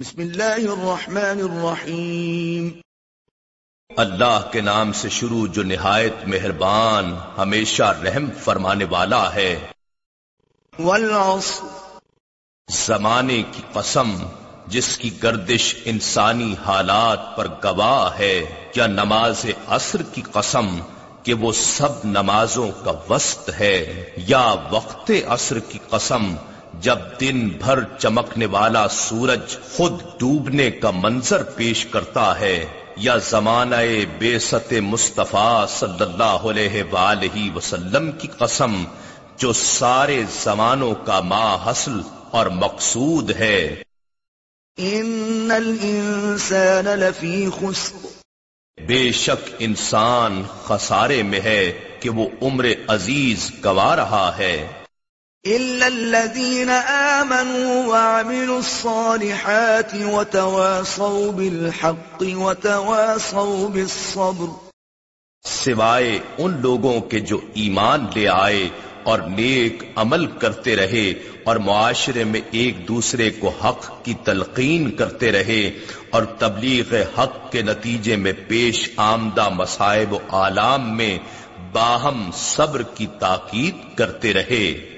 بسم اللہ الرحمن الرحیم۔ اللہ کے نام سے شروع جو نہایت مہربان ہمیشہ رحم فرمانے والا ہے۔ والعصر۔ زمانے کی قسم جس کی گردش انسانی حالات پر گواہ ہے یا نماز عصر کی قسم کہ وہ سب نمازوں کا وسط ہے یا وقت عصر کی قسم جب دن بھر چمکنے والا سورج خود ڈوبنے کا منظر پیش کرتا ہے یا زمانہ بے ست مصطفیٰ صلی اللہ علیہ وآلہ وسلم کی قسم جو سارے زمانوں کا ماں حسل اور مقصود ہے۔ ان الانسان لفی خسر۔ بے شک انسان خسارے میں ہے کہ وہ عمر عزیز گوا رہا ہے۔ إلا الذين آمنوا وعملوا الصالحات وتواصوا بالحق وتواصوا بالصبر سوائے ان لوگوں کے جو ایمان لے آئے اور نیک عمل کرتے رہے اور معاشرے میں ایک دوسرے کو حق کی تلقین کرتے رہے اور تبلیغ حق کے نتیجے میں پیش آمدہ مسائب و عالام میں باہم صبر کی تاکید کرتے رہے۔